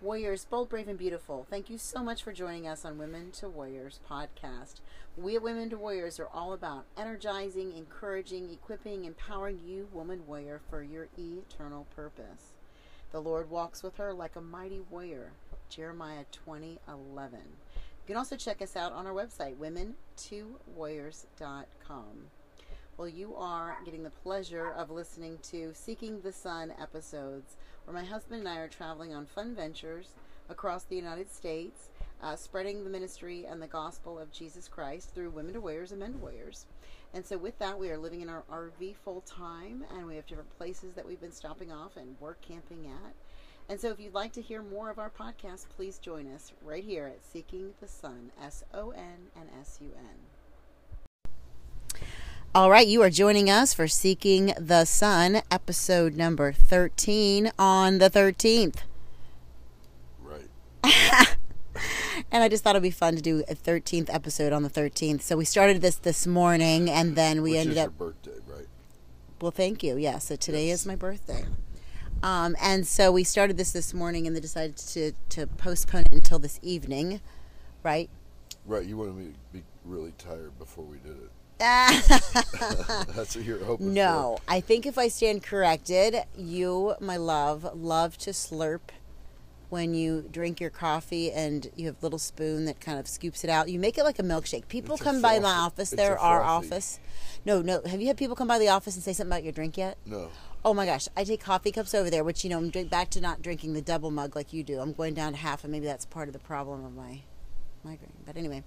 Warriors, bold, brave, and beautiful. Thank you so much for joining us on Women to Warriors podcast. We at Women to Warriors are all about energizing, encouraging, equipping, empowering you, woman warrior, for your eternal purpose. The Lord walks with her like a mighty warrior. Jeremiah 20 11. You can also check us out on our website, women2warriors.com. Well, you are getting the pleasure of listening to Seeking the Sun episodes, where my husband and I are traveling on fun ventures across the United States, uh, spreading the ministry and the gospel of Jesus Christ through women to warriors and men to warriors. And so, with that, we are living in our RV full time, and we have different places that we've been stopping off and work camping at. And so, if you'd like to hear more of our podcast, please join us right here at Seeking the Sun, S O N and S U N. All right, you are joining us for Seeking the Sun, episode number 13 on the 13th. Right. And I just thought it'd be fun to do a 13th episode on the 13th. So we started this this morning and then we Which ended is up. your birthday, right? Well, thank you. Yeah, so today Yes. is my birthday. Um, and so we started this this morning and they decided to, to postpone it until this evening, right? Right. You wanted me to be really tired before we did it. That's what you're hoping for. No, I think if I stand corrected, you, my love, love to slurp when you drink your coffee and you have a little spoon that kind of scoops it out. You make it like a milkshake. People It's come by my office. it's There our office. No, no. Have you had people come by the office and say something about your drink yet? No. Oh my gosh, I take coffee cups over there, which you know I'm doing back to not drinking the double mug like you do. I'm going down to half, and maybe that's part of the problem of my migraine. But anyway,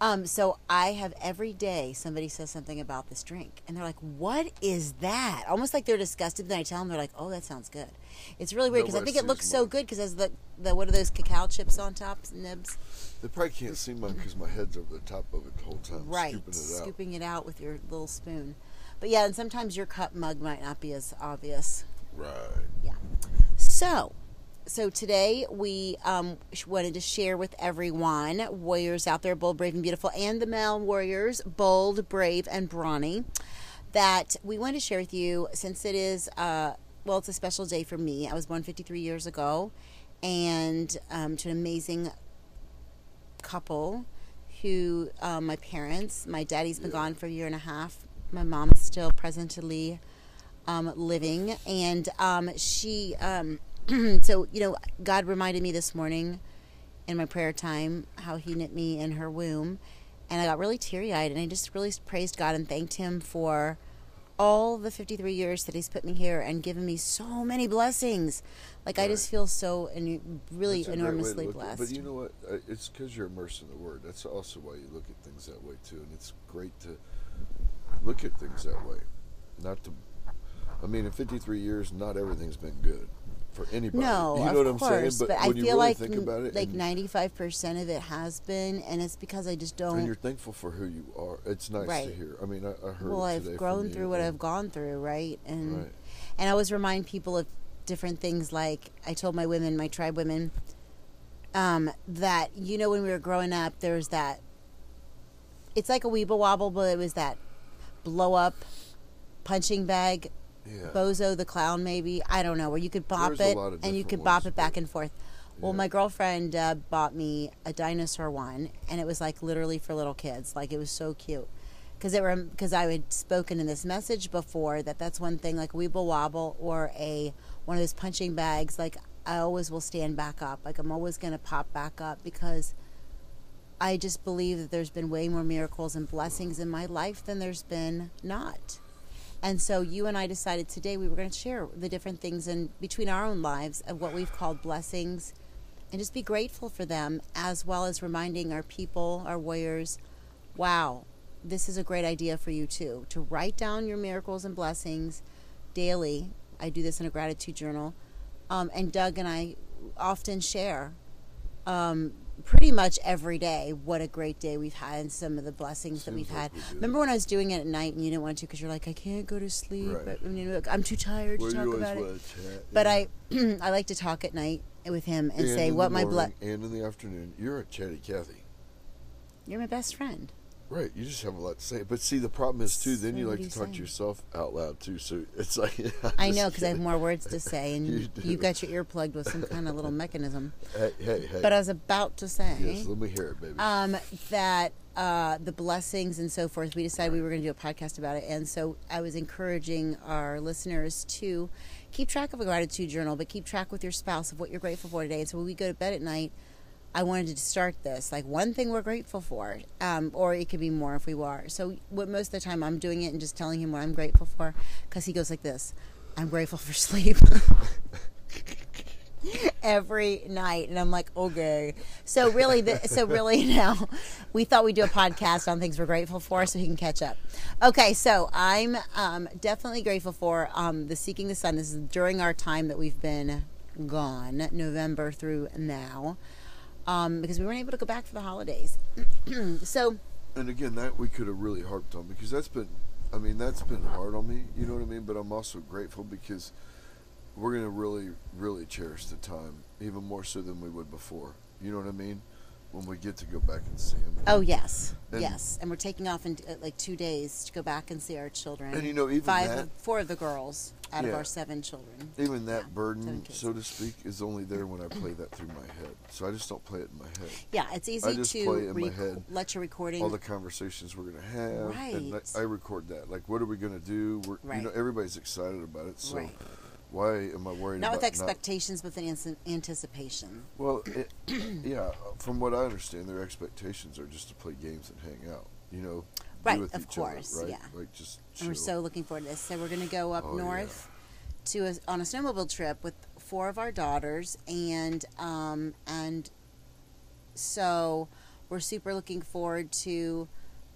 um, so I have every day somebody says something about this drink, and they're like, "What is that?" Almost like they're disgusted. Then I tell them, they're like, "Oh, that sounds good." It's really weird because I think it looks so good because has the the what are those cacao chips on top nibs? They probably can't see mine because my head's over the top of it the whole time, right, scooping it out. scooping it out with your little spoon. But yeah, and sometimes your cup mug might not be as obvious. Right. Yeah. So, so today we um, wanted to share with everyone, warriors out there, bold, brave, and beautiful, and the male warriors, bold, brave, and brawny, that we want to share with you since it is, uh, well, it's a special day for me. I was born 53 years ago, and um, to an amazing couple who, um, my parents, my daddy's been gone for a year and a half. My mom's still presently um, living, and um, she. Um, so you know, God reminded me this morning in my prayer time how He knit me in her womb, and I got really teary eyed, and I just really praised God and thanked Him for all the 53 years that He's put me here and given me so many blessings. Like I just feel so enu- really That's a great way to enormously look at blessed. But you know what? Uh, It's because you're immersed in the Word. That's also why you look at things that way too, and it's great to look at things that way. Not to. I mean, in 53 years, not everything's been good for anybody. No, you know of what I'm course, saying? but, I when you feel really like think about it, like and, ninety five percent of it has been, and it's because I just don't. and you're thankful for who you are, it's nice to hear. I mean, I, I heard. well, I've grown through what and- I've gone through, right? And Right. and I always remind people of different things. Like I told my women, my tribe women, um, that you know when we were growing up, there was that. It's like a weeble wobble, but it was that blow up punching bag Yeah. Bozo the clown, maybe I don't know, where you could bop There's it and you could bop ones, it back and forth. Well, Yeah. my girlfriend uh, bought me a dinosaur one, and it was like literally for little kids. Like it was so cute because it were because I had spoken in this message before that that's one thing like Weeble Wobble or a one of those punching bags. Like I always will stand back up. Like I'm always gonna pop back up because I just believe that there's been way more miracles and blessings in my life than there's been not. And so you and I decided today we were going to share the different things in between our own lives of what we've called blessings and just be grateful for them as well as reminding our people, our warriors, wow, this is a great idea for you too to write down your miracles and blessings daily. I do this in a gratitude journal. Um, and Doug and I often share um, pretty much every day what a great day we've had and some of the blessings that we've had. Remember when I was doing it at night and you didn't want to because you're like, I can't go to sleep. Right. But, you know, I'm too tired Well, to talk about it. chat, But yeah. I, I like to talk at night with him and, And say what my blood. And in the afternoon, you're a chatty Cathy. You're my best friend. Right, you just have a lot to say. But see, the problem is too. Then So you like to talk saying? to yourself out loud too. So it's like I know because I have more words to say, and you you've got your ear plugged with some kind of little mechanism. Hey, hey, hey. But I was about to say yes, let me hear it, baby. um, that uh, the blessings and so forth. We decided we were going to do a podcast about it, and so I was encouraging our listeners to keep track of a gratitude journal, but keep track with your spouse of what you're grateful for today. And so when we go to bed at night. I wanted to start this like one thing we're grateful for, um, or it could be more if we were. So, what most of the time I'm doing it and just telling him what I'm grateful for, because he goes like this: "I'm grateful for sleep." every night and i'm like okay so really the, so really now we thought we'd do a podcast on things we're grateful for so he can catch up okay so i'm um, definitely grateful for um, the seeking the sun this is during our time that we've been gone november through now um, because we weren't able to go back for the holidays so and again, that we could have really harped on because that's been, I mean, that's been hard on me. You know what I mean? But I'm also grateful because we're gonna really, really cherish the time even more so than we would before. You know what I mean? When we get to go back and see them. oh yes And- yes and we're taking off in uh, like two days to go back and see our children And you know, even five that- of, four of the girls out of Yeah. our seven children Even that seven burden, so to speak, is only there when I play that through my head. So I just don't play it in my head. Yeah, it's easy just to play in my head. let your recording. All the conversations we're gonna have, and Right. I record that. Like, what are we gonna do? We're, Right. You know, everybody's excited about it. So Right. why am I worried not with expectations, but with an anticipation. Well, it, yeah, from what I understand, their expectations are just to play games and hang out. You know, Right, with of course, other, right? yeah. Like just. And we're so looking forward to this. So we're going to go up Oh, yeah. north to a, on a snowmobile trip with four of our daughters, and um, and so we're super looking forward to.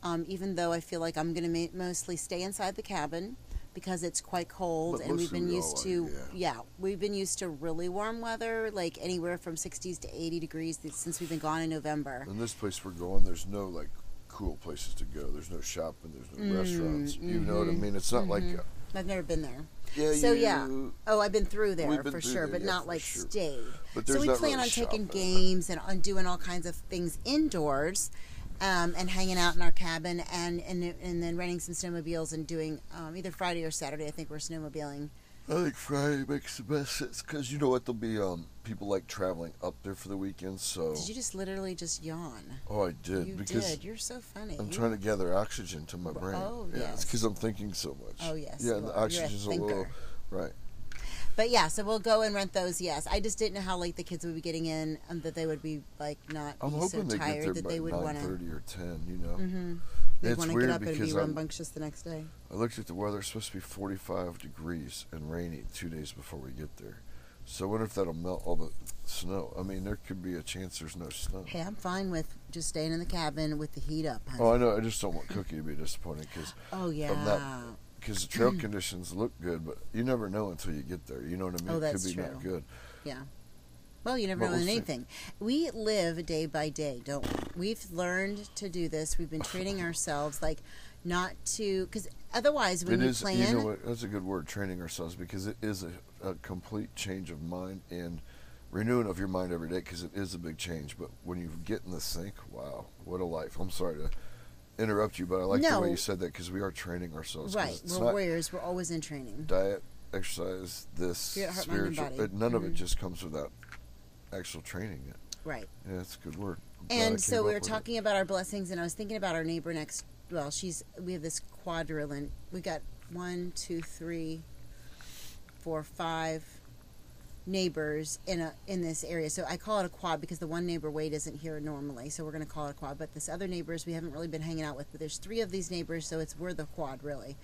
Um, even though I feel like I'm going to ma- mostly stay inside the cabin because it's quite cold, But and we've been used all are, to yeah. we've been used to really warm weather, like anywhere from 60s to 80 degrees since we've been gone in November. In this place we're going, there's no like cool places to go. There's no shopping. There's no Mm, restaurants. You know what I mhm, mean? It's not like. mhm. uh, I've never been there. Yeah, So, you, yeah. Oh, I've been through there been for through sure, there, but yeah, not like sure. stayed. But So we plan really on taking games and on doing all kinds of things indoors, um, and hanging out in our cabin, and and and then renting some snowmobiles and doing um, either Friday or Saturday. I think we're snowmobiling. I think Friday makes the best sense because you know what? There'll be um people like traveling up there for the weekend. So. Did you just literally just yawn? oh, I did you because did. You're so funny. I'm trying to gather oxygen to my brain. Oh, yeah, yes. it's because I'm thinking so much. Oh yes. Yeah, you and the are. You're a oxygen's a little thinker. right. But yeah, so we'll go and rent those. Yes, I just didn't know how late the kids would be getting in, and that they would be like not I'm be so tired that they would want to. thirty or ten. You know, Mm-hmm. They It's want to weird get up and be I'm- rambunctious the next day. I looked at the weather. It's supposed to be 45 degrees and rainy two days before we get there. So I wonder if that'll melt all the snow. I mean, there could be a chance there's no snow. Hey, I'm fine with just staying in the cabin with the heat up, honey. Oh, I know. I just don't want Cookie to be disappointed because Oh, yeah. that- the trail conditions look good, but you never know until you get there. You know what I mean? Oh, it could be true. not good. yeah. Well, you never But know we'll with see. anything. We live day by day, don't we? We've learned to do this. We've been training ourselves, like, not to, because otherwise, when It you is. plan, You know what? That's a good word. Training ourselves because it is a, a complete change of mind and renewing of your mind every day because it is a big change. But when you get in the sync, wow, what a life! I'm sorry to interrupt you, but I like the way you said that because we are training ourselves. right? We're warriors. We're always in training. diet, exercise, this Spirit, heart, spiritual. uh, none of it Mhm. just comes without actual training. It. Right. Yeah, that's a good word. I'm And so we were with it. talking about our blessings, and I was thinking about our neighbor next. Well, she's we have this quadrillion. We got one, two, three, four, five neighbors in a in this area. So I call it a quad because the one neighbor Wade isn't here normally, so we're going to call it a quad. But this other neighbors we haven't really been hanging out with. But there's three of these neighbors, so it's we're the quad really.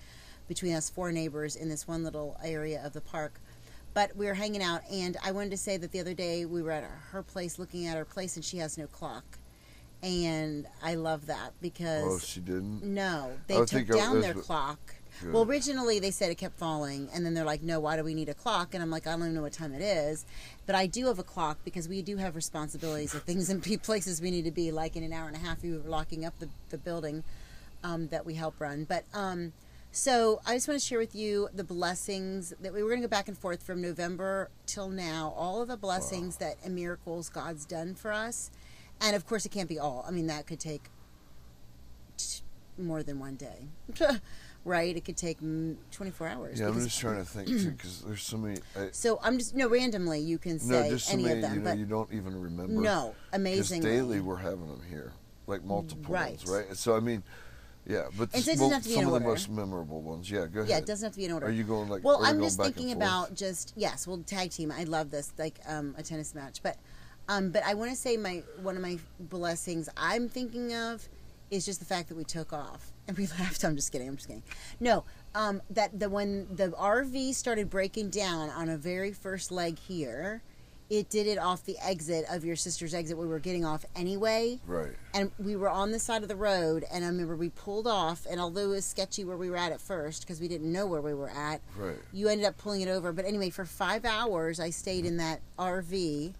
Between us, four neighbors in this one little area of the park. But we were hanging out, and I wanted to say that the other day we were at her place looking at her place, and she has no clock. And I love that because Oh, she didn't. no, they took down was- their clock. Well, originally they said it kept falling, and then they're like, "No, why do we need a clock?" And I'm like, "I don't even know what time it is," but I do have a clock because we do have responsibilities of things and places we need to be. Like in an hour and a half, we were locking up the the building um, that we help run. But um, so I just want to share with you the blessings that we were going to go back and forth from November till now. All of the blessings that and miracles God's done for us, and of course, it can't be all. I mean, that could take t- more than one day, right? It could take mm, 24 hours. Yeah, I'm just trying to think too, because there's so many. I, so I'm just no randomly you can no, say so any many of them, you know but you don't even remember. no, amazingly. daily we're having them here, like multiple Right. ones, right? So I mean, yeah, but And so it doesn't have to be some in of the most memorable ones. Yeah, go ahead. yeah, it doesn't have to be in order. Are you going like? Well, I'm just thinking about just yes, we'll tag team. I love this, like um, a tennis match. But, um, but I want to say my one of my blessings I'm thinking of is just the fact that we took off and we left. I'm just kidding. I'm just kidding. No, um, that the when the RV started breaking down on a very first leg here, it did it off the exit of your sister's exit. We were getting off anyway Right. and we were on the side of the road and i remember we pulled off and although it was sketchy where we were at at first because we didn't know where we were at Right. you ended up pulling it over but anyway for five hours i stayed in that rv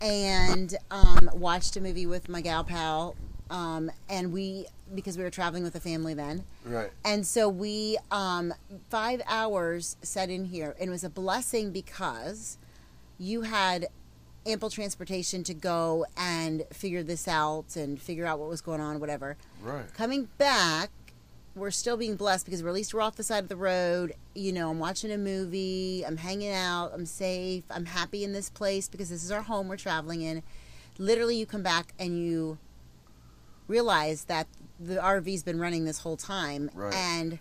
and um, watched a movie with my gal pal um, and we because we were traveling with a family then Right. and so we um, five hours set in here and it was a blessing because you had ample transportation to go and figure this out and figure out what was going on whatever Right. coming back we're still being blessed because we're at least we're off the side of the road you know i'm watching a movie i'm hanging out i'm safe i'm happy in this place because this is our home we're traveling in literally you come back and you realize that the rv's been running this whole time Right. and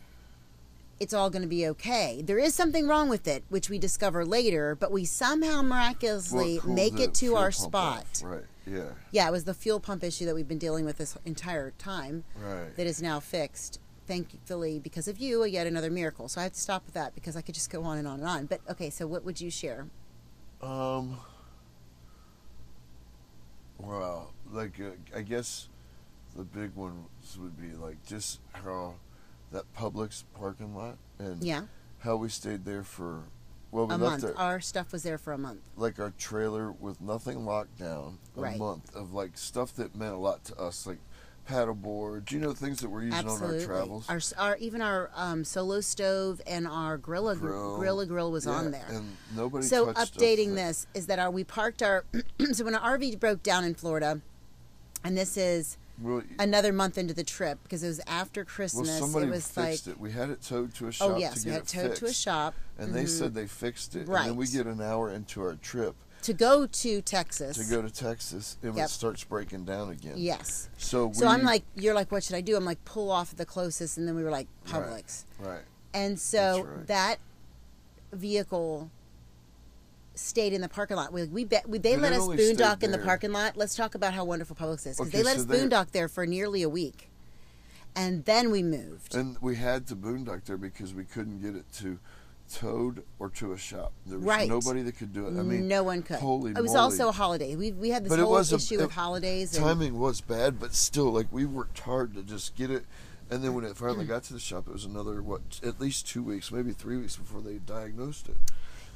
it's all going to be okay there is something wrong with it which we discover later but we somehow miraculously cooled make it to our spot off? Right. Yeah. yeah it was the fuel pump issue that we've been dealing with this entire time Right. that is now fixed thankfully because of you yet another miracle so i have to stop with that because i could just go on and on and on but okay so what would you share Um. Well, like uh, I guess the big ones would be like just how that Publix parking lot and yeah. how we stayed there for well we a left month. our, our stuff was there for a month. Like our trailer with nothing locked down a Right. month of like stuff that meant a lot to us like paddle boards you know things that we're using absolutely on our travels. Our, our even our um, solo stove and our grilla Grill. grilla grill was Yeah, on there. and nobody so updating this is that our we parked our so when our rv broke down in florida and this is well, another month into the trip because it was after well christmas somebody it was like it we had it towed to a shop oh yes to we had it towed to a shop and they Mhm. said they fixed it. Right. And then we get an hour into our trip to go to texas to go to Texas, and Yep. it starts breaking down again. yes So we, So I'm like, you're like, what should I do? I'm like, pull off at the closest, and then we were like. Publix, right, right. and so right. that vehicle stayed in the parking lot. We, we bet we, they But let us boondock in the parking lot. Let's talk about how wonderful Publix is because Okay, they let so us boondock there for nearly a week, and then we moved. and we had to boondock there because we couldn't get it to towed or to a shop. There was Right. nobody that could do it. I mean, no one could. holy it was moly. also a holiday. We we had this But whole was a- issue with it- holidays. And, timing was bad, but still, like we worked hard to just get it. And then when it finally got to the shop, it was another what, at least two weeks, maybe three weeks before they diagnosed it.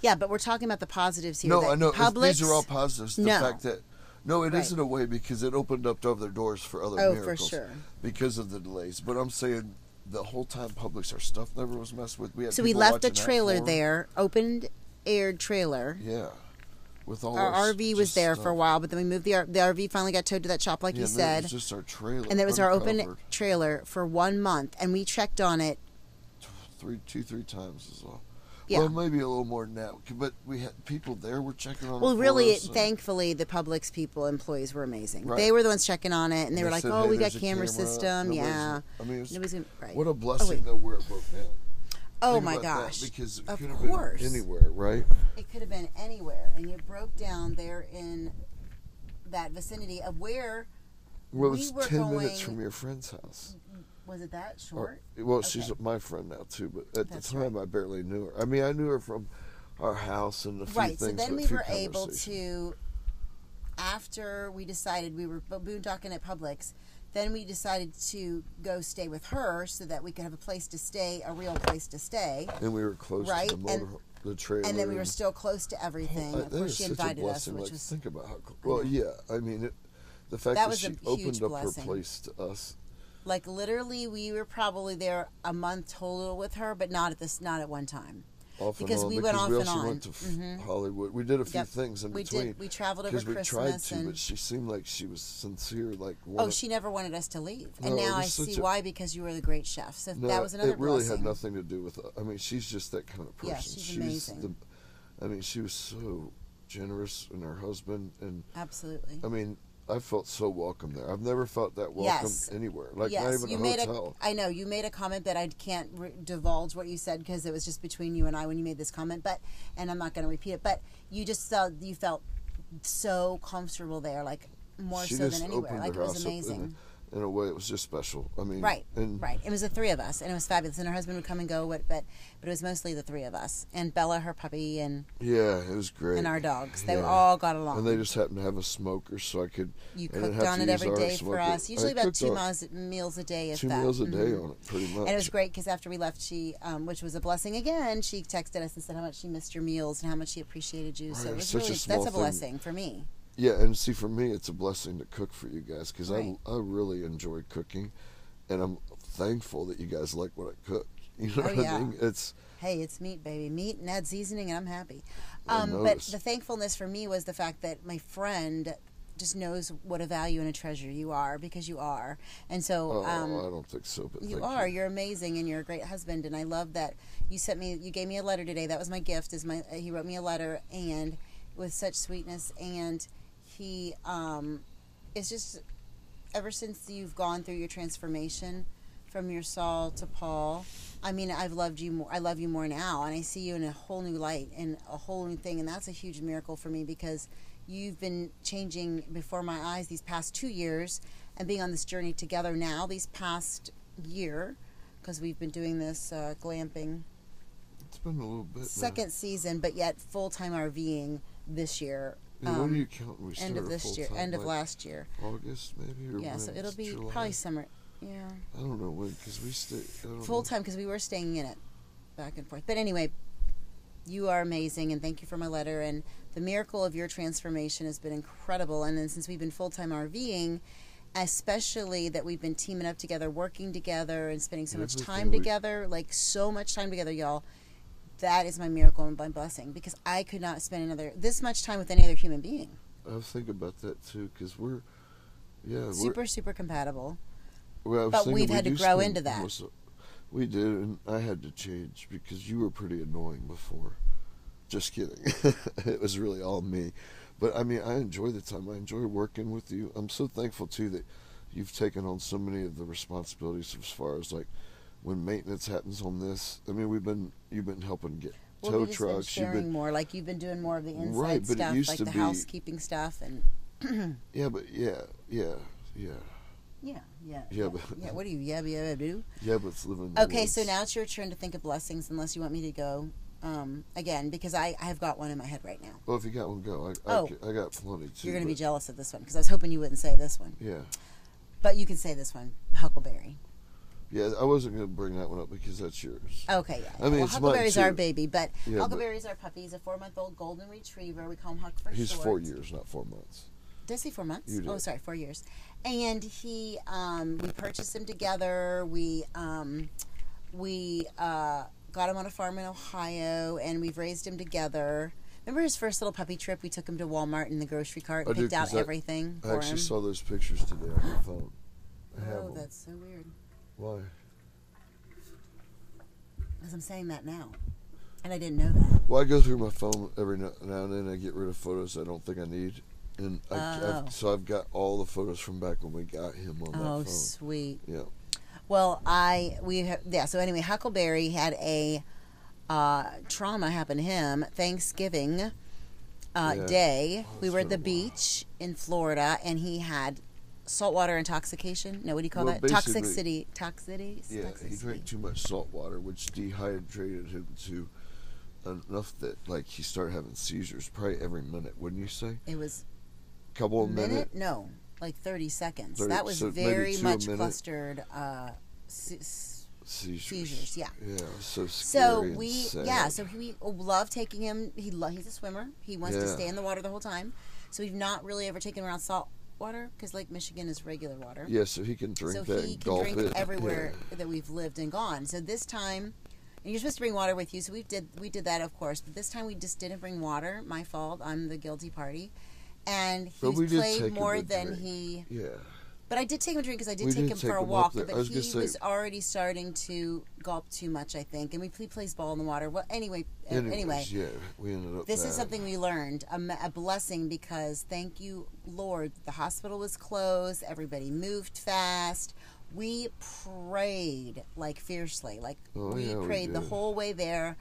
Yeah, but we're talking about the positives here. No, I know. Publix, These are all positives. The No. fact that no, it Right. not a way because it opened up other doors for other Oh, for miracles sure. because of the delays. But I'm saying the whole time Publix, our stuff never was messed with. We had So we left a trailer there, opened aired trailer. Yeah, with all our our RV was there stuff. for a while, but then we moved the the RV. Finally got towed to that shop, like Yeah, you said, it was just our trailer, and it was our open trailer for one month, and we checked on it. three, two, three times as well. Yeah. Well, maybe a little more now, but we had people there were checking on. Well, it really, us, thankfully, the Publix people, employees were amazing. Right. They were the ones checking on it, and they, were like, said, "Oh, "Hey, we got there's a camera, system, Nobody's- yeah." I mean, it was, right. what a oh, blessing wait. though where it broke down. oh Think my about that, gosh! because it Of could have course. been anywhere, right? It could have been anywhere, and it broke down there in that vicinity of where Well, We it's were ten minutes going- from your friend's house. Was it that Or- short? well, she's my friend now too, but at That's the time I barely knew her. I mean, I knew her from our house and a few right. things. So then we were able to, after we decided we were boondocking at Publix, then we decided to go stay with her so that we could have a place to stay, a real place to stay. and we were close Right, to the and- motor, the trailer, and then we were still close to everything. Oh, of course, she invited us, which like, was think about how. Well, yeah, I mean, it, the fact That that, she opened up blessing. her place to us. Like literally we were probably there a month total with her, but not at this, not at one time. off Because on we went because off we and on. went to Mhm. Hollywood. We did a few Yep. things in we between did. We traveled over because we Christmas tried to, and but she seemed like she was sincere. Like oh, she never wanted us to leave, and No, it now I see a- why because you were the great chef. So No, that was another it really blessing. had nothing to do with. I mean, she's just that kind of person. Yeah, she's amazing. The, I mean, she was so generous, and her husband, and Absolutely. I mean, I felt so welcome there. I've never felt that welcome Yes. anywhere. Like yes, not even you a made hotel. a. I know you made a comment that I can't re- divulge what you said because it was just between you and I when you made this comment. But and I'm not going to repeat it. But you just felt you felt so comfortable there, like more she so than anywhere. Like it was amazing. In, a way, it was just special. I mean, Right, and right. It was the three of us, and it was fabulous. And her husband would come and go, but but, but it was mostly the three of us, and Bella, her puppy, and Yeah, it was great. and our dogs. They Yeah. all got along. And they just happened to have a smoker, so I could. you cooked on it every day day for us. Usually I about two miles, meals a day. If Two that. meals a day Mhm. on it, pretty much. And it was great because after we left, she, um, which was a blessing again, she texted us and said how much she missed your meals and how much she appreciated you. so it was such a that's a thing. blessing for me. Yeah, and see, for me, it's a blessing to cook for you guys because Right. I I really enjoy cooking, and I'm thankful that you guys like what I cook. You know Oh, what yeah. I mean? It's Hey, it's meat, baby, meat and add seasoning, and I'm happy. Um, but the thankfulness for me was the fact that my friend just knows what a value and a treasure you are because you are, and so oh, um, I don't think so, but You are. You're amazing, and you're a great husband. And I love that you sent me. You gave me a letter today. That was my gift. Is my he wrote me a letter and with such sweetness. And he um, is just ever since you've gone through your transformation from your Saul to Paul. I mean, I've loved you more. I love you more now, and I see you in a whole new light and a whole new thing. And that's a huge miracle for me because you've been changing before my eyes these past two years, and being on this journey together now these past year because we've been doing this uh, glamping It's been a little bit. now. second season, but yet full time RVing this year. Yeah, when um, do you count? We end of this year, end of like last year. August maybe. Or Yeah, so it'll be July? probably summer. Yeah, I don't know when because we stay full know. time because we were staying in it back and forth. But anyway, you are amazing, and thank you for my letter. And the miracle of your transformation has been incredible. And then since we've been full time RVing, especially that we've been teaming up together, working together, and spending so much time together, like so much time together, y'all. That is my miracle and my blessing because I could not spend another this much time with any other human being. I was thinking about that too because we're. Yeah, we're, Super, super compatible. Well, But we've we had to grow into that. most we did, and I had to change because you were pretty annoying before. Just kidding. it was really all me. But I mean, I enjoy the time. I enjoy working with you. I'm so thankful too that you've taken on so many of the responsibilities as far as like when maintenance happens on this. I mean, we've been you've been helping get Well, tow we've just been trucks. You've sharing been more. Like you've been doing more of the inside Right, but it stuff, used like to the be- housekeeping stuff, and yeah, but yeah, yeah, yeah, yeah, yeah, Yeah, but- yeah. What do you yeah, yeah, do? yeah. But it's living. Okay, so now it's your turn to think of blessings, unless you want me to go um, again, because I I have got one in my head right now. Well, if you got one, go. I, Oh. I, I got plenty too. You're going to be jealous of this one because I was hoping you wouldn't say this one, Yeah. but you can say this one, Huckleberry. Yeah, I wasn't going to bring that one up because that's yours. Okay, yeah. I mean, well, Huckleberry's our baby, but Yeah, but- Huckleberry's our puppy. He's a four-month-old golden retriever. We call him Huck for He's short. four years, not four months. Did I say four months? Oh, sorry, four years. And he, um, we purchased him together. We, um, we uh, got him on a farm in Ohio, and we've raised him together. Remember his first little puppy trip? We took him to Walmart in the grocery cart, I and do, picked out 'cause I- everything I actually him. saw those pictures today on my phone. I have oh, them. that's so weird. Why? Because I'm saying that now, and I didn't know that. Well, I go through my phone every now and then. I get rid of photos I don't think I need, and I, Oh. I've, so I've got all the photos from back when we got him on that Oh, sweet. Yeah. Well, I we ha- yeah. So anyway, Huckleberry had a uh, trauma happen to him Thanksgiving uh, Yeah. day. Oh, we were at the beach in Florida, and he had saltwater intoxication. No, what do you call Well, that? Toxicity. Toxicity. Yeah, he drank too much salt water, which dehydrated him to enough that like he started having seizures probably every minute. Wouldn't you say? It was Couple a of minute? minutes. No, like thirty seconds. 30 that was so very much clustered uh, se- Seizures. seizures. Yeah. Yeah, so scary. So we, yeah. So we love taking him. He lo- he's a swimmer. He wants to stay in the water the whole time. So we've not really ever taken him around salt water because Lake Michigan is regular water. Yeah, so he can drink so that he can drink it. everywhere that we've lived and gone. So this time, And you're supposed to bring water with you, so we did we did that, of course. But this time we just didn't bring water. My fault. I'm the guilty party. And he But we did take played more than drink. he. Yeah. But I did take him a drink because I did We take did him take for a him walk. But was he say- was already starting to gulp too much, I think. And we he plays ball in the water. Well, anyway, uh, Anyways, anyway. yeah, we ended up. This is something we learned a, a blessing because thank you, Lord. The hospital was closed, everybody moved fast. We prayed like fiercely, like Oh, we yeah, we prayed the whole way there,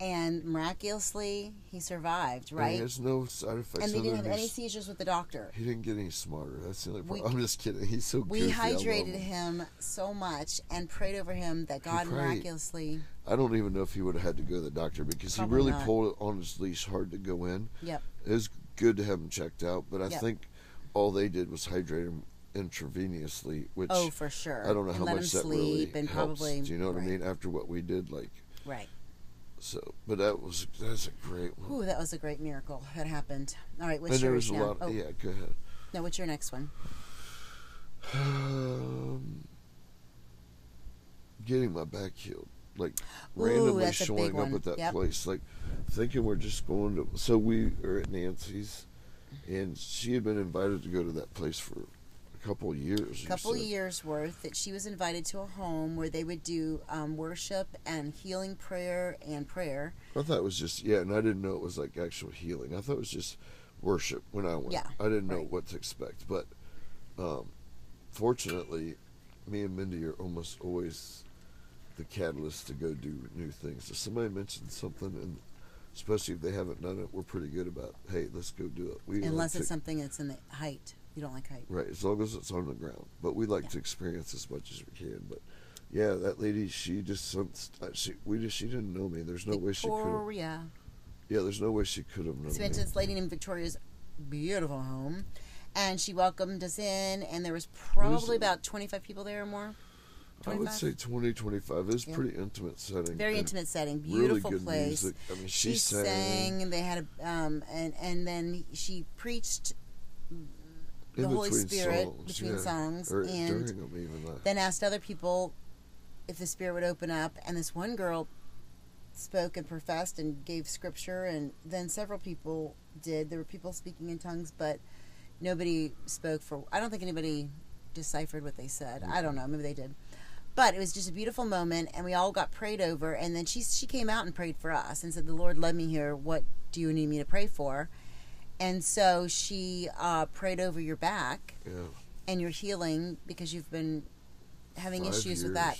and miraculously he survived, And right? He has no side effects. And they didn't have any seizures with the doctor. He didn't get any smarter. That's the only We- problem. I'm just kidding. He's so good. We goofy. Hydrated him so much and prayed over him that God miraculously. I don't even know if he would have had to go to the doctor because he really not. pulled it on his leash hard to go in. Yep. It was good to have him checked out, but I Yep. think all they did was hydrate him intravenously, which Oh, for sure. I don't know and how let much him that sleep really and helps. probably. Do you know what right, I mean? After what we did, like Right. So, but that was that's a great one. Ooh, that was a great miracle that happened. All right, what's and there yours was a now? lot. oh, Yeah, go ahead. no, what's your next one? Um, getting my back healed, like Ooh, randomly that's a big showing up at that Yep. place, like thinking we're just going to. So we are at Nancy's, and she had been invited to go to that place for a couple years. A couple years worth that she was invited to a home where they would do um, worship and healing prayer and prayer. I thought it was just yeah, and I didn't know it was like actual healing. I thought it was just worship when I went. Yeah, I didn't know right. what to expect, but um, fortunately, me and Mindy are almost always the catalyst to go do new things. If somebody mentions something, and especially if they haven't done it, we're pretty good about hey, let's go do it. We Unless it's something that's in the height. You don't like height. right as long as it's on the ground. But we like Yeah. to experience as much as we can. But yeah, that lady, she just some she we just she didn't know me. There's no way she could. have Victoria. Yeah, there's no way she could have known So we went to this lady named Victoria's beautiful home, and she welcomed us in, and there was probably it? about 25 people there or more. I would say 20, 25. It was Yeah. pretty intimate setting. Very intimate setting, Really beautiful good place. music. I mean, she, she sang, and they had a um and and then she preached the Holy between Spirit songs, between yeah. songs, or and them then asked other people if the Spirit would open up, and this one girl spoke and professed and gave scripture, and then several people did. There were people speaking in tongues, but nobody spoke for. I don't think anybody deciphered what they said. I don't know. Maybe they did. But it was just a beautiful moment, and we all got prayed over. And then she she came out and prayed for us and said, "The Lord led me here. What do you need me to pray for?" And so she uh, prayed over your back yeah, and your healing because you've been having five issues years, with that.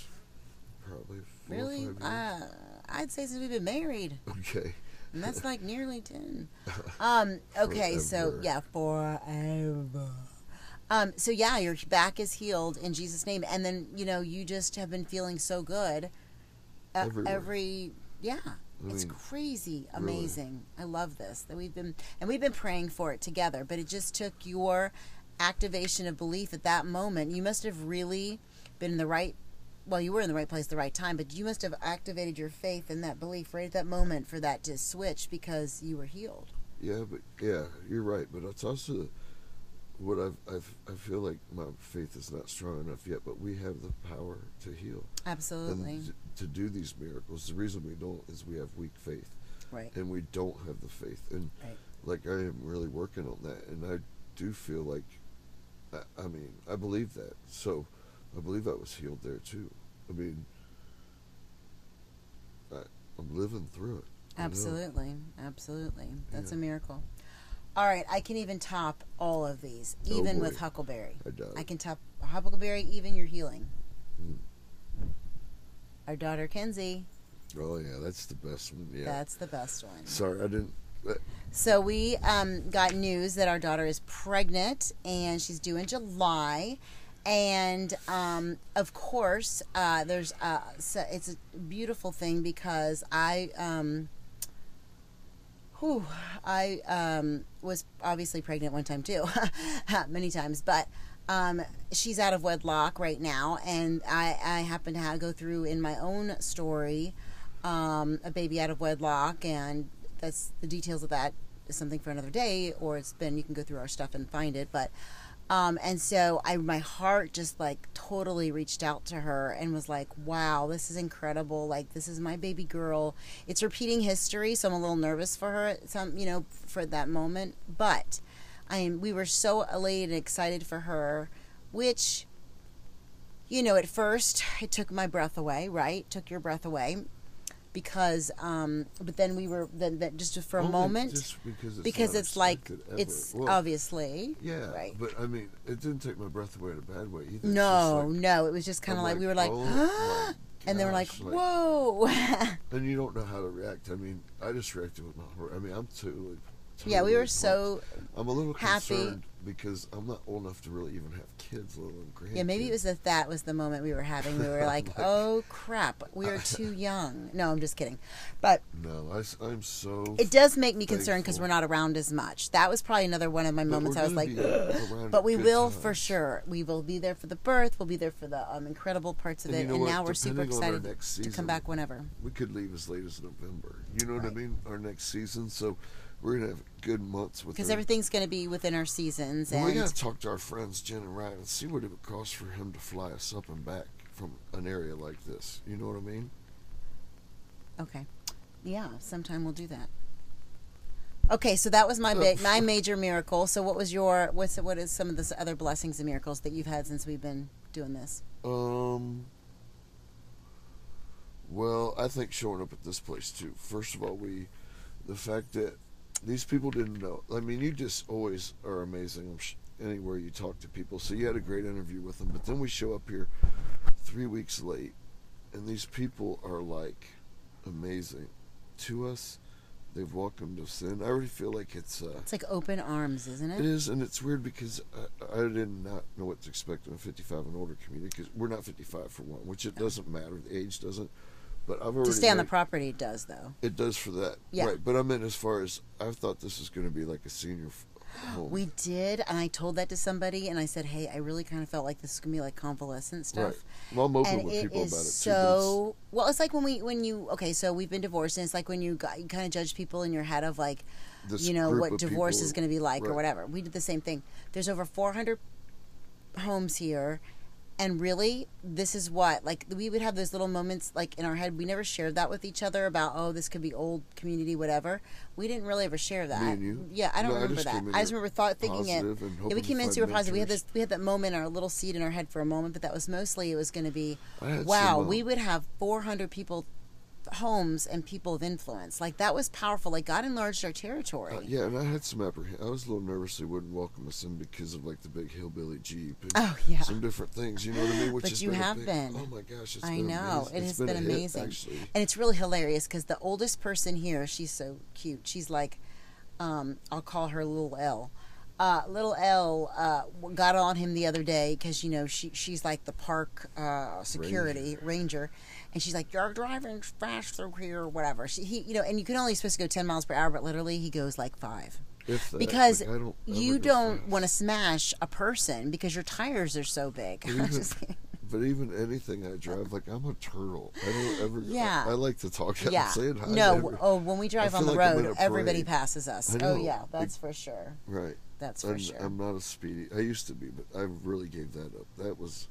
Probably four Really? Uh, I'd say since we've been married, okay. and that's like nearly ten. Um. Okay. So yeah, forever. Um. So yeah, your back is healed in Jesus' name, and then you know you just have been feeling so good. Uh, every yeah. It's crazy, really. amazing. I love this that we've been and we've been praying for it together. But it just took your activation of belief at that moment. You must have really been in the right. Well, you were in the right place at the right time, but you must have activated your faith and that belief right at that moment for that to switch because you were healed. Yeah, but yeah, you're right. But it's also what I've, I've I feel like my faith is not strong enough yet. But we have the power to heal Absolutely. and to do these miracles. The reason we don't is we have weak faith. right. and we don't have the faith and Right. like i am really working on that and i do feel like I, I mean i believe that so i believe i was healed there too i mean I, i'm living through it Absolutely. Absolutely. That's Yeah. a miracle. All right, I can even top all of these, Oh, even boy. with Huckleberry. i doubt I can top Huckleberry, even your healing. Mm. Our daughter Kenzie, oh yeah that's the best one yeah that's the best one. sorry i didn't So we um, got news that our daughter is pregnant and she's due in July. And um, of course, uh, there's uh, so it's a beautiful thing because I, um, whew, I um, was obviously pregnant one time too, many times, but um, she's out of wedlock right now, and I, I happen to have, go through in my own story um, a baby out of wedlock, and that's the details of that is something for another day, or it's been you can go through our stuff and find it, but Um, and so I, my heart just like totally reached out to her and was like, "Wow, this is incredible! Like, this is my baby girl. It's repeating history, so I'm a little nervous for her. Some, you know, for that moment. But I am. We were so elated and excited for her, which, you know, at first it took my breath away. Right, took your breath away because um but then we were then, then just for a Only moment just because it's, because it's like ever. it's Well, obviously yeah, right but I mean, it didn't take my breath away in a bad way either. No like- no it was just kind of I'm like, we were like oh and they were like whoa and you don't know how to react. I mean, I just reacted with my heart. I mean, I'm totally. Yeah we were so I'm a little happy. concerned because I'm not old enough to really even have kids, let alone grandkids. yeah maybe it was that that was the moment we were having we were like oh crap we are too young no i'm just kidding but No, I, am so. it does make me concerned because we're not around as much that was probably another one of my but moments i was like but we will for sure we will be there for the birth we'll be there for the um, incredible parts of And it you know and what? now we're super Depending on our excited next to come back whenever We could leave as late as November. You know what I mean? Our next season, so we're gonna have good months with. because everything's going to be within our seasons Well, and we gotta talk to our friends Jen and Ryan and see what it would cost for him to fly us up and back from an area like this. You know what I mean? Okay. Yeah, sometime we'll do that. Okay, so that was my Uh, big, my major miracle. So, what was your what's what is some of the other blessings and miracles that you've had since we've been doing this? Um. Well, I think showing up at this place too. First of all, we, the fact that these people didn't know. I mean, you just always are amazing anywhere you talk to people. So you had a great interview with them, but then we show up here three weeks late, and these people are like amazing to us. They've welcomed us in. I already feel like it's. Uh, It's like open arms, isn't it it? is, and it's weird because I, I did not know what to expect in a 55 and older community because we're not 55 for one, which it doesn't matter. The age doesn't. But I've already To stay on the made- property it does though. It does for that, Yeah. right? But I meant as far as I thought this was going to be like a senior f- home, We did, and I told that to somebody, and I said, "Hey, I really kind of felt like this is gonna be like convalescent stuff." right? Well, I'm open and with it people is about it too. so well. It's like when we when you okay, so we've been divorced, and it's like when you got, you kind of judge people in your head of like, this you know group what of divorce people- is going to be like or right. whatever. We did the same thing. There's over 400 homes here, and really, this is what like we would have those little moments like in our head. We never shared that with each other about oh this could be old community whatever. We didn't really ever share that. and you? Yeah, I don't No, I remember just that. I just remember thought thinking it. Yeah, we came in super positive. We had this, we had that moment, our little seed in our head for a moment, but that was mostly it was going to be, wow, we would have 400 people, homes and people of influence. Like that was powerful. Like God enlarged our territory. Uh, yeah, and I had some apprehension. I was a little nervous they wouldn't welcome us in because of like the big hillbilly jeep and Oh yeah. some different things. You know what I mean? Which But you been have big- been. Oh my gosh, it's I know. amazing. It has been, been hit, amazing. actually. And it's really hilarious because the oldest person here, she's so cute. She's like, um, I'll call her Little L. Uh, little L uh, got on him the other day because you know she she's like the park uh, security ranger. And she's like, "You're driving fast through here, or whatever." She, he, you know, and you can only supposed to go ten miles per hour, but literally he goes like five If that, because like, don't you don't want to smash a person because your tires are so big. But even- But even anything I drive, like I'm a turtle. I don't ever. Yeah. I, I like to talk. I'm yeah. saying hi. No. every- Oh, when we drive on the like road, everybody passes us. Oh yeah, that's for sure. right. That's for And sure. I'm not a speedy. I used to be, but I really gave that up. That was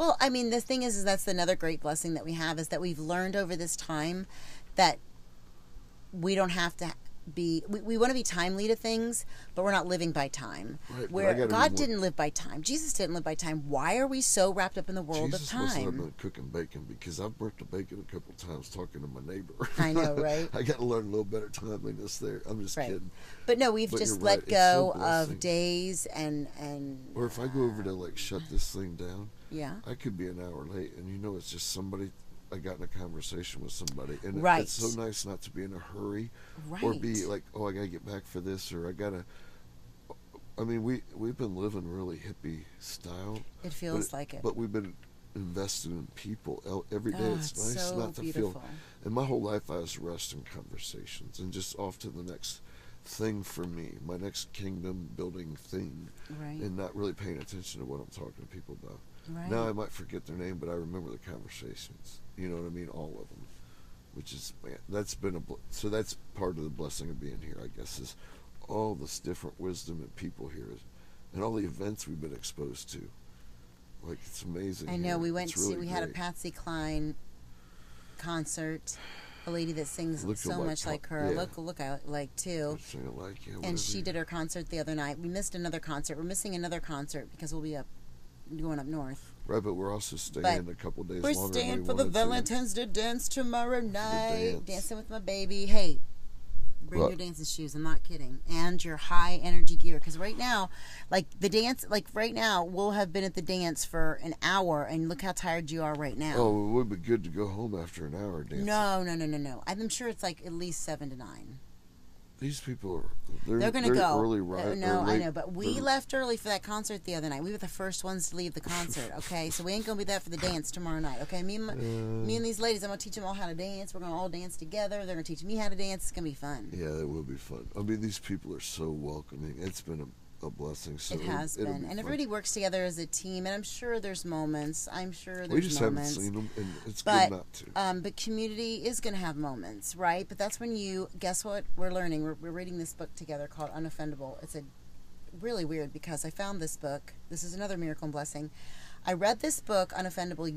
Well, I mean, the thing is, is that's another great blessing that we have is that we've learned over this time that we don't have to be. We, we want to be timely to things, but we're not living by time. Right, Where God didn't live by time, Jesus didn't live by time. Why are we so wrapped up in the world Jesus of time must have time? been cooking bacon because I've burnt the bacon a couple times talking to my neighbor. I know, right? I got to learn a little better timeliness there. I'm just Right. kidding. But no, we've But just let right, go of days and and Or if I go over to like shut this thing down, yeah. I could be an hour late, and you know it's just somebody. I got in a conversation with somebody, and it- it's so nice not to be in a hurry Right. or be like, "Oh, I gotta get back for this," or "I gotta." I mean, we we've been living really hippie style, it feels but, like it. but we've been invested in people every day. Oh, it's, it's nice so not to beautiful. feel. And my whole life, I was rest in conversations and just off to the next thing for me, my next kingdom building thing, Right. and not really paying attention to what I'm talking to people about. Right. Now I might forget their name, but I remember the conversations. You know what I mean? All of them, which is man, that's been a so that's part of the blessing of being here. I guess is all this different wisdom and people here. Is, and all the events we've been exposed to. Like it's amazing. I know. here. We went It's to really we had a. Patsy Cline concert, a lady that sings Look so alike much like her. yeah. Look look out like too. Like, yeah, And she did her concert the other night. We missed another concert. We're missing another concert because we'll be up going up north. Right, but we're also staying But a couple days We're longer. than staying for the. Valentine's Day dance tomorrow night. dance. Dancing with my baby. Hey, bring What? your dancing shoes. I'm not kidding. And your high energy gear. Because right now, like the dance, like right now, we'll have been at the dance for an hour, and look how tired you are right now. Oh, it would be good to go home after an hour dancing. no, no, no, no, no. I'm sure it's like at least seven to nine. These people are they're, They're gonna go. early Uh, right no, I know, but we they're- left early for that concert the other night. We were the first ones to leave the concert. Okay, so we ain't gonna be there for the dance tomorrow night. Okay, me and my, me and these ladies, I'm gonna teach them all how to dance. We're gonna all dance together. They're gonna teach me how to dance. It's gonna be fun. Yeah, it will be fun. I mean, these people are so welcoming. It's been a, a blessing. So it has it'll been, be and fun. everybody works together as a team. And I'm sure there's moments. I'm sure there's We just moments. haven't seen them, and it's But good not to. um, but community is going to have moments, right? But that's when you guess what we're learning. We're, we're reading this book together called Unoffendable. It's a really weird because I found this book. This is another miracle and blessing. I read this book Unoffendable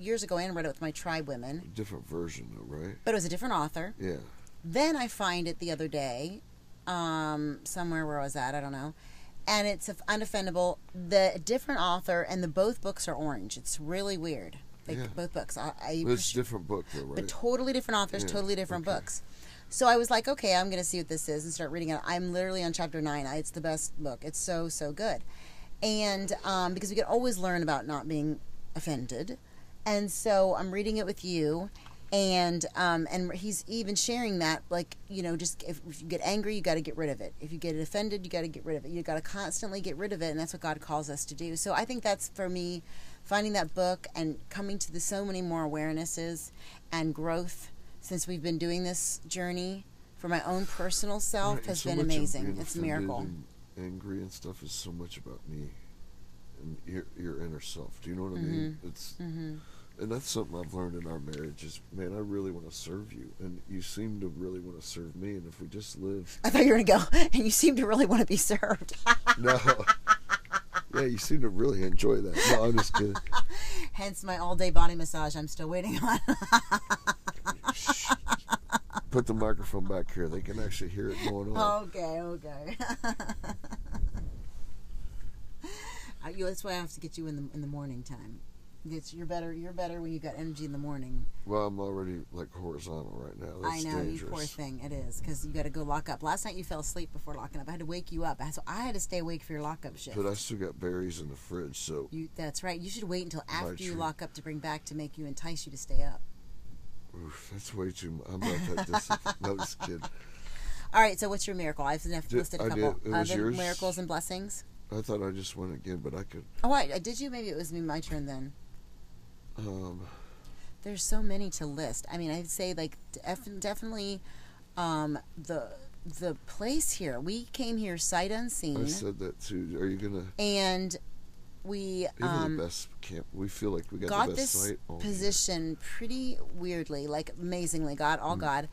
years ago and read it with my tribe women, Different version, though, right? but it was a different author. Yeah. Then I find it the other day, um, somewhere where I was at, I don't know. And it's unoffendable. The different author and the both books are orange. It's really weird. Like Yeah. both books. I, I But it's a different book, though, right? but totally different authors, Yeah, totally different okay. books. So I was like, okay, I'm going to see what this is and start reading it. I'm literally on chapter nine. I- It's the best book. It's so so good, and um, because we can always learn about not being offended, and so I'm reading it with you, and um, and he's even sharing that like you know just if, if you get angry, you got to get rid of it. If you get offended, you got to get rid of it. You got to constantly get rid of it, and that's what God calls us to do. So I think that's for me, finding that book and coming to the so many more awarenesses and growth since we've been doing this journey for my own personal self Right, has so been amazing. It's a miracle. And angry and stuff is so much about me and your your inner self. Do you know what I mean? It's hmm and that's something I've learned in our marriage. Is man, I really want to serve you, and you seem to really want to serve me. And if we just live, I thought you were gonna go, and you seem to really want to be served. no, yeah, you seem to really enjoy that. No, I'm just kidding. Hence my all-day body massage. I'm still waiting on. Put the microphone back here. They can actually hear it going on. okay, okay. Uh, That's why I have to get you in the in the morning time. It's, you're better. You're better when you got energy in the morning. Well, I'm already like horizontal right now. I know dangerous. you poor thing. It is because you got to go lock up. Last night you fell asleep before locking up. I had to wake you up, so I had to stay awake for your lockup shift. But I still got berries in the fridge, so You, that's right. You should wait until after you lock up to bring back to make you entice you to stay up. oof, that's way too. mu- I'm not that disciplined. no, just kidding. All right. So what's your miracle? I've listed a I couple did. It yours? miracles and blessings. I thought I just went again, but I could. Oh, I, did you? Maybe it was me. My turn then. Um, There's so many to list. I mean, I'd say like def- definitely um, the the place here. We came here sight unseen. I said that too. Are you gonna? and we um, the best camp. We feel like we got, got the best this site. on here. position pretty weirdly, like amazingly. God, Mm. all God.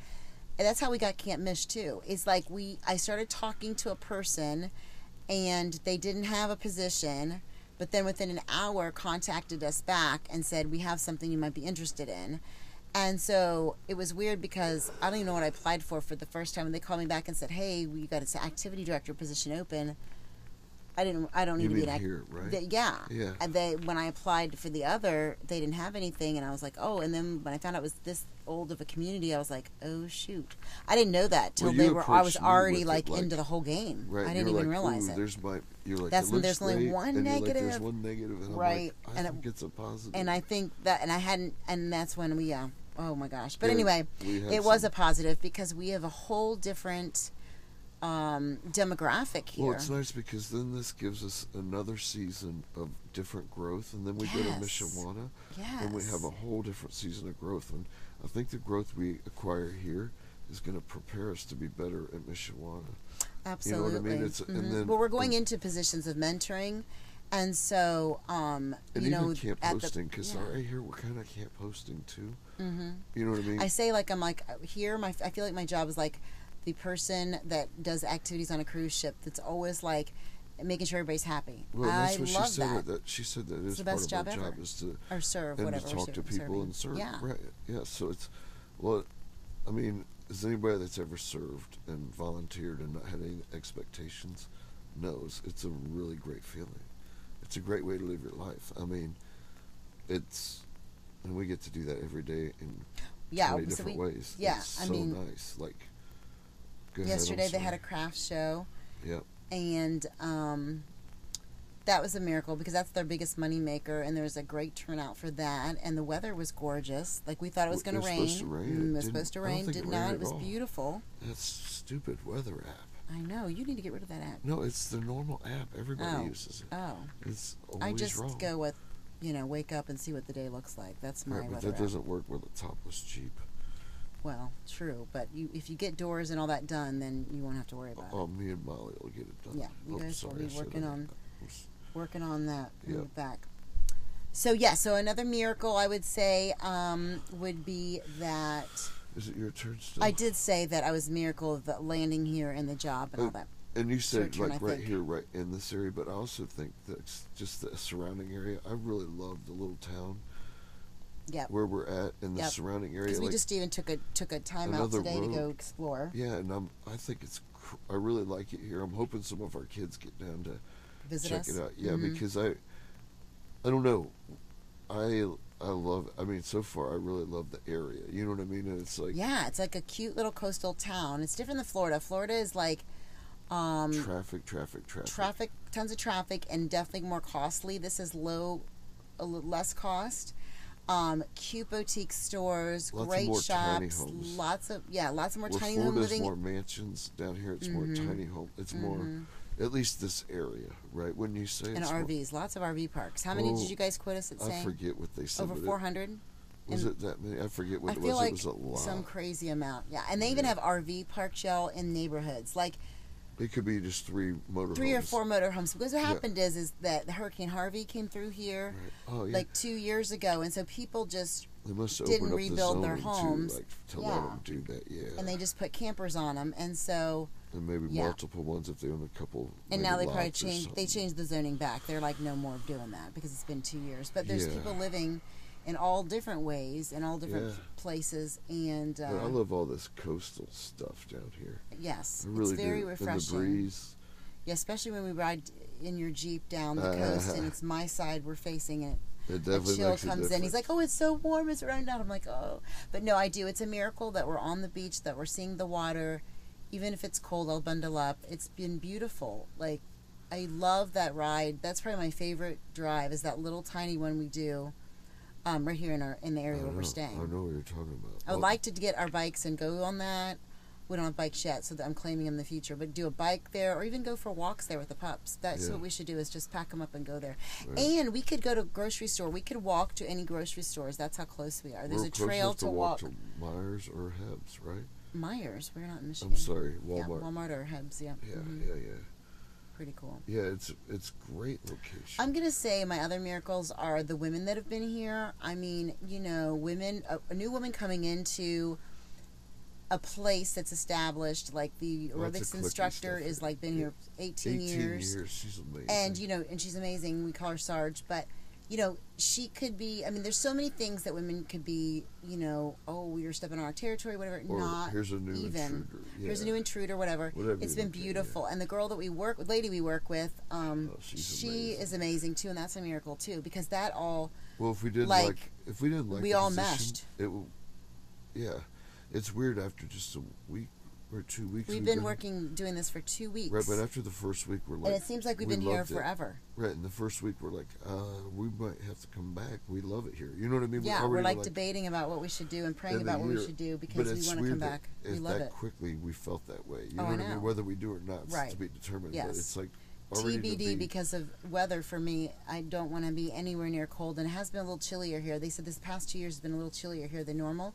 And that's how we got Camp Mish too. It's like we I started talking to a person and they didn't have a position, but then within an hour contacted us back and said, We have something you might be interested in. And so it was weird because I don't even know what I applied for for the first time. And they called me back and said, "Hey, we got an activity director position open." I didn't. I don't need You to be an here, right? Yeah. Yeah. And they when I applied for the other, they didn't have anything, and I was like, oh. And then when I found out it was this old of a community, I was like, oh shoot. I didn't know that till Well, they were. I was already like, like- into the whole game. Right. I didn't even like, realize it. There's my. You're like. That's there's only one and you're like, negative. there's one negative, and Right, I and it- it's a positive. and I think that, and I hadn't, and that's when we. Uh, oh my gosh! But Yeah, anyway, it was a positive because we have a whole different um, demographic here. Well, it's nice because then this gives us another season of different growth, and then we go to Yes. Mishawaka, yes. and we have a whole different season of growth. And I think the growth we acquire here is going to prepare us to be better at Mishawaka. Absolutely. You know what I mean? It's- and Mhm. then- well, we're going and- into positions of mentoring, and so um, And you know, camp at posting, because yeah. right here we're kind of camp posting too. hmm You know what I mean? I say like I'm like here. My I feel like my job is like the person that does activities on a cruise ship. That's always like making sure everybody's happy. Well, I love she said. that. That she said that It's is the best job ever. job is to or serve and whatever. to talk to people serving. and serve. Yeah. Right. Yeah. So it's well, I mean, is anybody that's ever served and volunteered and not had any expectations knows it's a really great feeling. It's a great way to live your life. I mean, it's and we get to do that every day in Yeah. so different we, ways. yeah, It's I so mean, nice. Like go ahead, I'm yesterday they had a craft show. Yep. and um, that was a miracle because that's their biggest money maker, and there was a great turnout for that, and the weather was gorgeous. Like we thought it was going it to was rain. supposed to rain. Mm, It was supposed to rain. Did it not. It was all. beautiful. That's stupid weather app. I know. You need to get rid of that app. No, it's the normal app. Everybody Oh. uses it. Oh, It's always I just wrong. go with, you know, wake up and see what the day looks like. That's my Right, but weather that app. doesn't work with a topless Jeep. Well, true, but you if you get doors and all that done, then you won't have to worry about it. Oh, me and Molly will get it done. Yeah, you Oh, guys will be I said working that. on- I'm Working on that in the back. So yeah, so another miracle I would say um, would be that Is it your turn still? I did say that I was a miracle of the landing here and the job and all Oh, that. And you said turn, like I right think. here, right in this area, but I also think that it's just the surrounding area. I really love the little town Yep. where we're at in the Yep. surrounding area. Because we just even took a took a time out today to go explore, yeah, and I'm I think it's cr- I really like it here. I'm hoping some of our kids get down to visit check us. it out. Yeah, Mhm. because I, I don't know, I I love. I mean, so far I really love the area. You know what I mean? And it's like yeah, it's like a cute little coastal town. It's different than Florida. Florida is like um, traffic, traffic, traffic. traffic, tons of traffic, and definitely more costly. This is low, a little less cost. Um, cute boutique stores, Lots great more shops, lots of yeah, lots of more Where tiny home Florida's living. more mansions, down here it's more Mhm. tiny home. It's more, Mhm. at least this area, right? When you say and it's more- RVs, lots of RV parks. How many Oh, did you guys quote us at I saying? forget what they said. Over four hundred. Was it that many? I forget what I it was. like it was a lot. some crazy amount. Yeah, and they even have RV parks, y'all, in neighborhoods. Like it could be just three motor three or four motorhomes. Because what Yeah. happened is, is that Hurricane Harvey came through here Right. Oh yeah. like two years ago, and so people just they must have didn't rebuild the their homes. to, like, to Yeah. let them do that. Yeah. and they just put campers on them, and so and maybe yeah. multiple ones if they own a couple. and now they probably changed. They changed the zoning back. They're like no more doing that because it's been two years. But there's Yeah. people living in all different ways in all different Yeah. places, and uh, I love all this coastal stuff down here. yes, I really it's very do. refreshing. And the breeze. Yeah, especially when we ride in your jeep down the coast, and it's my side we're facing it. It A definitely chill makes a comes in. He's like, "Oh, it's so warm. It's raining down." I'm like, "Oh," but no, I do. It's a miracle that we're on the beach, that we're seeing the water. Even if it's cold, I'll bundle up. It's been beautiful. Like, I love that ride. That's probably my favorite drive. Is that little tiny one we do, um, right here in our in the I area where know, we're staying. I know what you're talking about. I would Oh, like to get our bikes and go on that. We don't have bikes yet, so that I'm claiming in the future. But do a bike there, or even go for walks there with the pups. That's Yeah. what we should do. Is just pack them up and go there. Right. And we could go to grocery store. We could walk to any grocery stores. That's how close we are. There's we're a trail to, to walk. to Meijers or Hebs, right? Meijers. We're not in Michigan. I'm sorry, Yeah, Walmart. Walmart or Hebs. Yeah. Yeah, Mhm. yeah, yeah. Pretty cool. Yeah, it's it's great location. I'm gonna say my other miracles are the women that have been here. I mean, you know, women, a, a new woman coming into a place that's established, like the aerobics instructor is like been Yeah. here 18, 18 years, years. She's amazing. and you know, and she's amazing. We call her Sarge, but you know, she could be. I mean, there's so many things that women could be. You know, oh, you're stepping on our territory, whatever. or not here's a new even. intruder. Yeah. Here's a new intruder, whatever. Whatever It's been at, yeah. beautiful, and the girl that we work, lady we work with, um, Oh, she amazing. is amazing too, and that's a miracle too, because that all Well, if we didn't like, like, if we didn't like, we all position, meshed. It. Yeah, it's weird after just a week or two weeks. we've been working doing this for two weeks, Right, but after the first week, we're like, and it seems like we've we been here loved it. forever. Right, in the first week, we're like, uh, we might have to come back. We love it here. You know what I mean? Yeah, we're were like, debating about what we should do and praying about what we should do because we want to come back. We love that it. quickly, we felt that way. You Oh, know what I mean? Whether we do or not, it's Right. to be determined. Yes. But it's like TBD be, because of weather for me. I don't want to be anywhere near cold, and it has been a little chillier here. They said this past two years has been a little chillier here than normal,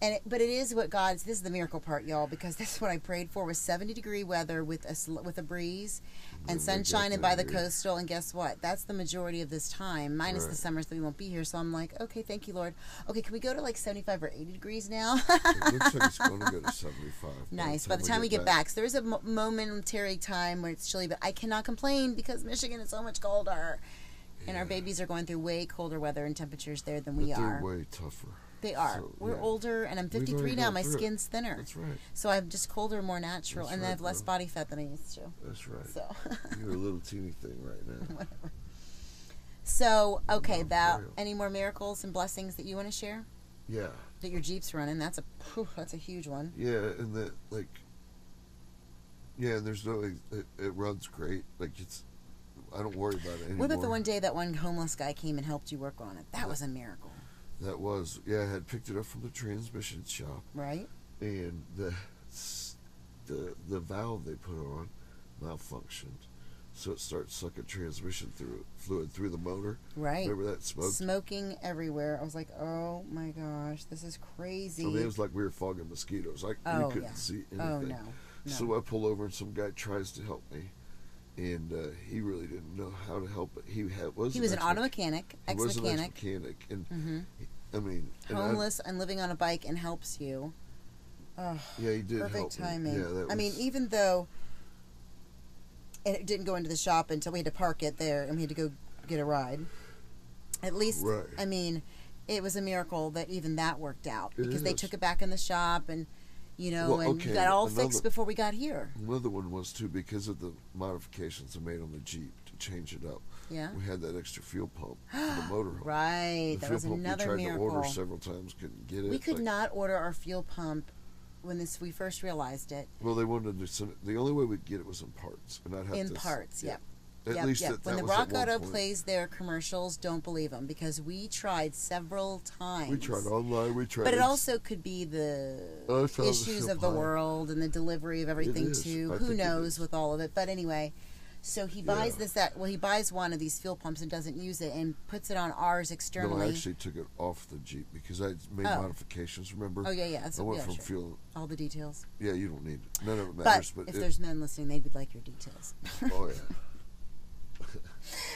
and it, but it is what God's. This is the miracle part, y'all, because this is what I prayed for was seventy degree weather with a with a breeze, and sunshine, and by the coastal. And guess what? That's the majority of this time, minus the summers that we won't be here. So I'm like, okay, thank you, Lord. Okay, can we go to like seventy five or eighty degrees now? It looks like it's going to go to 75. Nice. By the time we get back, so there is a momentary time where it's chilly, but I cannot complain because Michigan is so much colder, and our babies are going through way colder weather and temperatures there than But we are. way tougher. They are. So, We're yeah. older, and I'm 53 now. My through it. skin's thinner, That's right. so I'm just colder, more natural, That's and I have less bro. body fat than I used to. That's right. So, You're a little teeny thing right now. so okay. About any more miracles and blessings that you want to share? Yeah. That your Jeep's running. That's a whew, that's a huge one. Yeah, and that, like, yeah, and there's no, it, it runs great. Like, it's, I don't worry about it anymore. What about the one day that one homeless guy came and helped you work on it? That Yeah. was a miracle, That was, yeah, I had picked it up from the transmission shop, right? and the, the, the valve they put on malfunctioned. So it starts sucking transmission through fluid through the motor. Right. Remember that smoke? Smoking everywhere. I was like, oh my gosh, this is crazy. I mean, it was like we were fogging mosquitoes. Like Oh, we couldn't yeah. see oh, anything. oh no, no. So I pull over and some guy tries to help me, and uh, he really didn't know how to help. He had was he was an ex- auto mechanic, he ex was an mechanic, ex-mechanic, and hmm I mean, and I- homeless and living on a bike and helps you. Oh, yeah, he did perfect me. timing. Yeah, that I mean, even though it didn't go into the shop until we had to park it there and we had to go get a ride. At least, Right. I mean, it was a miracle that even that worked out because they took it back in the shop and you know Well, and okay, got all another- fixed before we got here. another one was too because of the modifications I made on the Jeep to change it up. Yeah. We had that extra fuel pump for the motorhome. Right. The that was pump another we tried miracle. to order several times, couldn't get it. we could like- not order our fuel pump when this we first realized it Well, they wanted to send it. The only way we'd get it was in parts, and I'd have in to. parts. Yep. At yep, least yep. that, when that the RockAuto point. plays their commercials, don't believe them because we tried several times. We tried online. We tried. But it also could be the Oh, the issues of the world and the delivery of everything too. I Who knows with all of it? But anyway, so he buys Yeah. this that well he buys one of these fuel pumps and doesn't use it and puts it on ours No, externally. I actually took it off the Jeep because I made Oh. modifications. Remember? oh yeah, yeah, that's I went yeah, from sure. fuel. all the details. Yeah, you don't need it. None of it But, matters. But, if it, there's men listening, they'd like your details. oh yeah,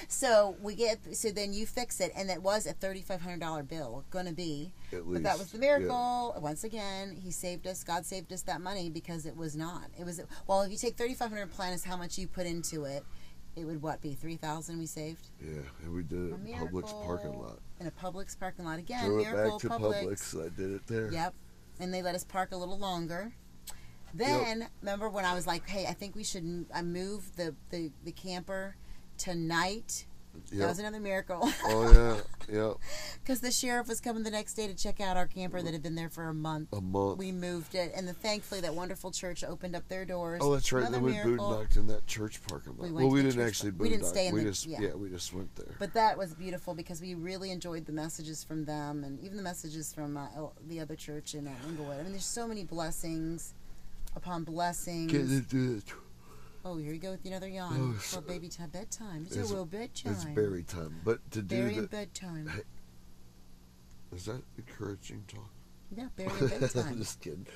So we get so then you fix it, and it was a thirty five hundred dollar bill going to be. at least. But that was the yeah. miracle. Once again, he saved us. God saved us that money because it was not. It was well. If you take thirty five hundred plus how much you put into it, it would what be three thousand we saved Yeah, and we did it A in Publix parking lot. in a Publix parking lot again. Throw it miracle back to Publix. Publix. I did it there. Yep. And they let us park a little longer. Then remember when I was like, "Hey, I think we should m- I move the the the camper tonight." That was another miracle. oh yeah, yeah. Because the sheriff was coming the next day to check out our camper that had been there for a month. A month. We moved it, and the, thankfully that wonderful church opened up their doors. oh, that's right. Another Then we miracle. in that church parking lot. We well, we didn't church actually park- we didn't boondock. stay in we the- just yeah. we just went there. But that was beautiful because we really enjoyed the messages from them, and even the messages from uh, the other church in uh, Englewood. I mean, there's so many blessings upon blessings. Get into it. Oh, here you go with another yawn. Oh, well, so- baby time, bedtime. It's, It's- a real bedtime. It's berry time. But to do Berry the and bedtime. Is that encouraging talk? Yeah, berry and I'm just kidding.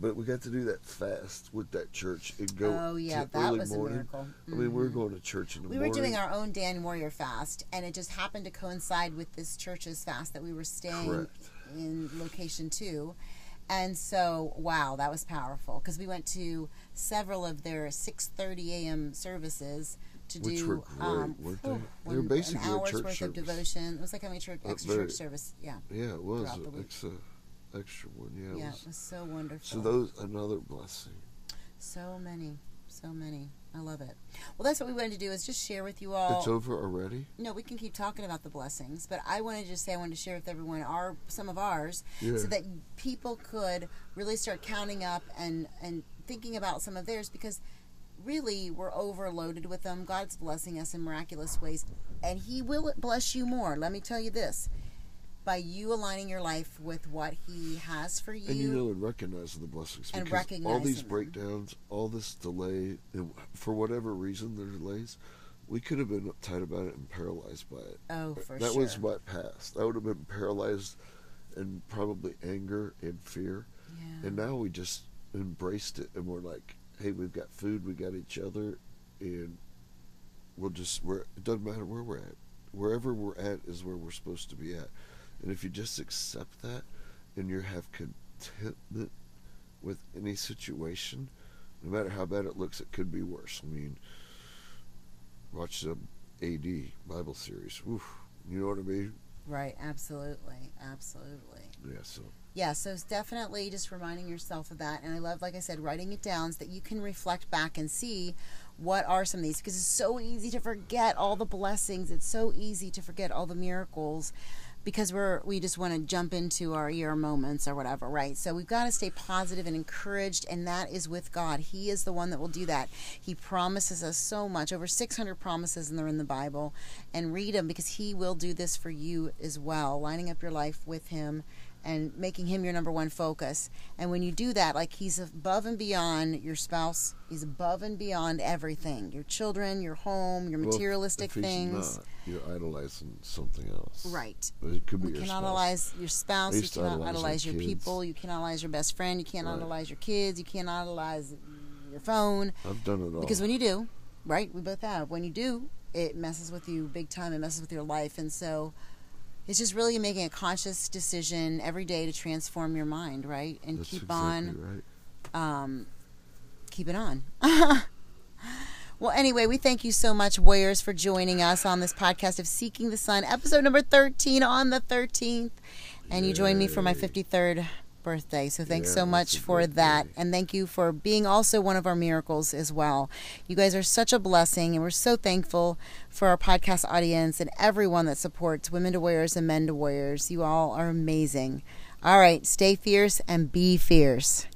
But we got to do that fast with that church and go. oh yeah, that early was morning. a miracle. I mean, we were Mhm. going to church in the we morning. were doing our own Dan Warrior fast, and it just happened to coincide with this church's fast that we were staying Correct. in location two. And so, wow, that was powerful because we went to several of their 6:30 a.m. services to Which do were great, um, weren't they? They were basically an a hour's church worth of service. devotion. It was like having a church, extra very- church service. Yeah, Yeah, it was an extra, extra one. Yeah, it yeah, was. it was so wonderful. So those another blessing. so many, so many. I love it. Well, that's what we wanted to do is just share with you all. It's over already. No, we can keep talking about the blessings, but I wanted to just say I wanted to share with everyone our some of ours, Yeah. so that people could really start counting up and and thinking about some of theirs because really we're overloaded with them. God's blessing us in miraculous ways, and He will bless you more. Let me tell you this: by you aligning your life with what He has for you. And you know, and recognizing the blessings. And because all these them. breakdowns, all this delay, for whatever reason, the delays, we could have been uptight about it and paralyzed by it. oh, for that sure. was my past. I would have been paralyzed and probably anger and fear. Yeah. And now we just embraced it and we're like, hey, we've got food, we got each other, and we'll just, we're, it doesn't matter where we're at. Wherever we're at is where we're supposed to be at. And if you just accept that and you have contentment with any situation, no matter how bad it looks, it could be worse. I mean, watch the AD Bible series. Oof, you know what I mean? Right, absolutely. Absolutely. Yeah, so Yeah, so it's definitely just reminding yourself of that. And I love, like I said, writing it down so that you can reflect back and see what are some of these. Because it's so easy to forget all the blessings. It's so easy to forget all the miracles because we're we just want to jump into our year moments or whatever, right? So we've got to stay positive and encouraged, and that is with God. He is the one that will do that. He promises us so much, over 600 promises, and they're in the Bible. And read them because He will do this for you as well, lining up your life with Him and making him your number one focus. And when you do that, like he's above and beyond your spouse, he's above and beyond everything your children, your home, your materialistic things. not, you're idolizing something else. Right. But it could be You your cannot spouse. idolize your spouse. You cannot idolize idolize your people. You cannot idolize your best friend. You can't Right. idolize your kids. You can't idolize your phone. I've done it all. Because when you do, right, we both have, when you do, it messes with you big time. It messes with your life. And so it's just really making a conscious decision every day to transform your mind, right? And That's keep exactly on, right. um, keep it on. well, anyway, we thank you so much, Warriors, for joining us on this podcast of Seeking the Sun, episode number 13 on the 13th. And you joined me for my 53rd birthday. So thanks Yeah, so much for that. And thank you for being also one of our miracles as well. You guys are such a blessing, and we're so thankful for our podcast audience and everyone that supports Women to Warriors and Men to Warriors. You all are amazing. All right, stay fierce and be fierce.